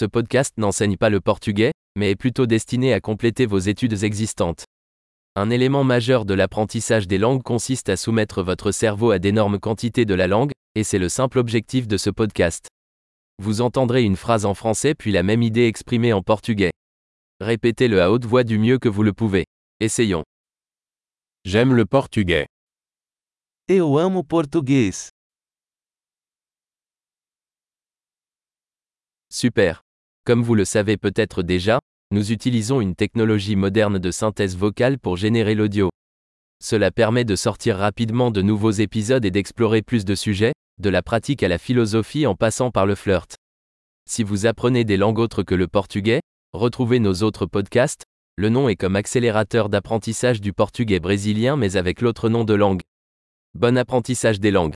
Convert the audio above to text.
Ce podcast n'enseigne pas le portugais, mais est plutôt destiné à compléter vos études existantes. Un élément majeur de l'apprentissage des langues consiste à soumettre votre cerveau à d'énormes quantités de la langue, et c'est le simple objectif de ce podcast. Vous entendrez une phrase en français puis la même idée exprimée en portugais. Répétez-le à haute voix du mieux que vous le pouvez. Essayons. J'aime le portugais. Eu amo português. Super. Comme vous le savez peut-être déjà, nous utilisons une technologie moderne de synthèse vocale pour générer l'audio. Cela permet de sortir rapidement de nouveaux épisodes et d'explorer plus de sujets, de la pratique à la philosophie en passant par le flirt. Si vous apprenez des langues autres que le portugais, retrouvez nos autres podcasts, le nom est comme accélérateur d'apprentissage du portugais brésilien mais avec l'autre nom de langue. Bon apprentissage des langues.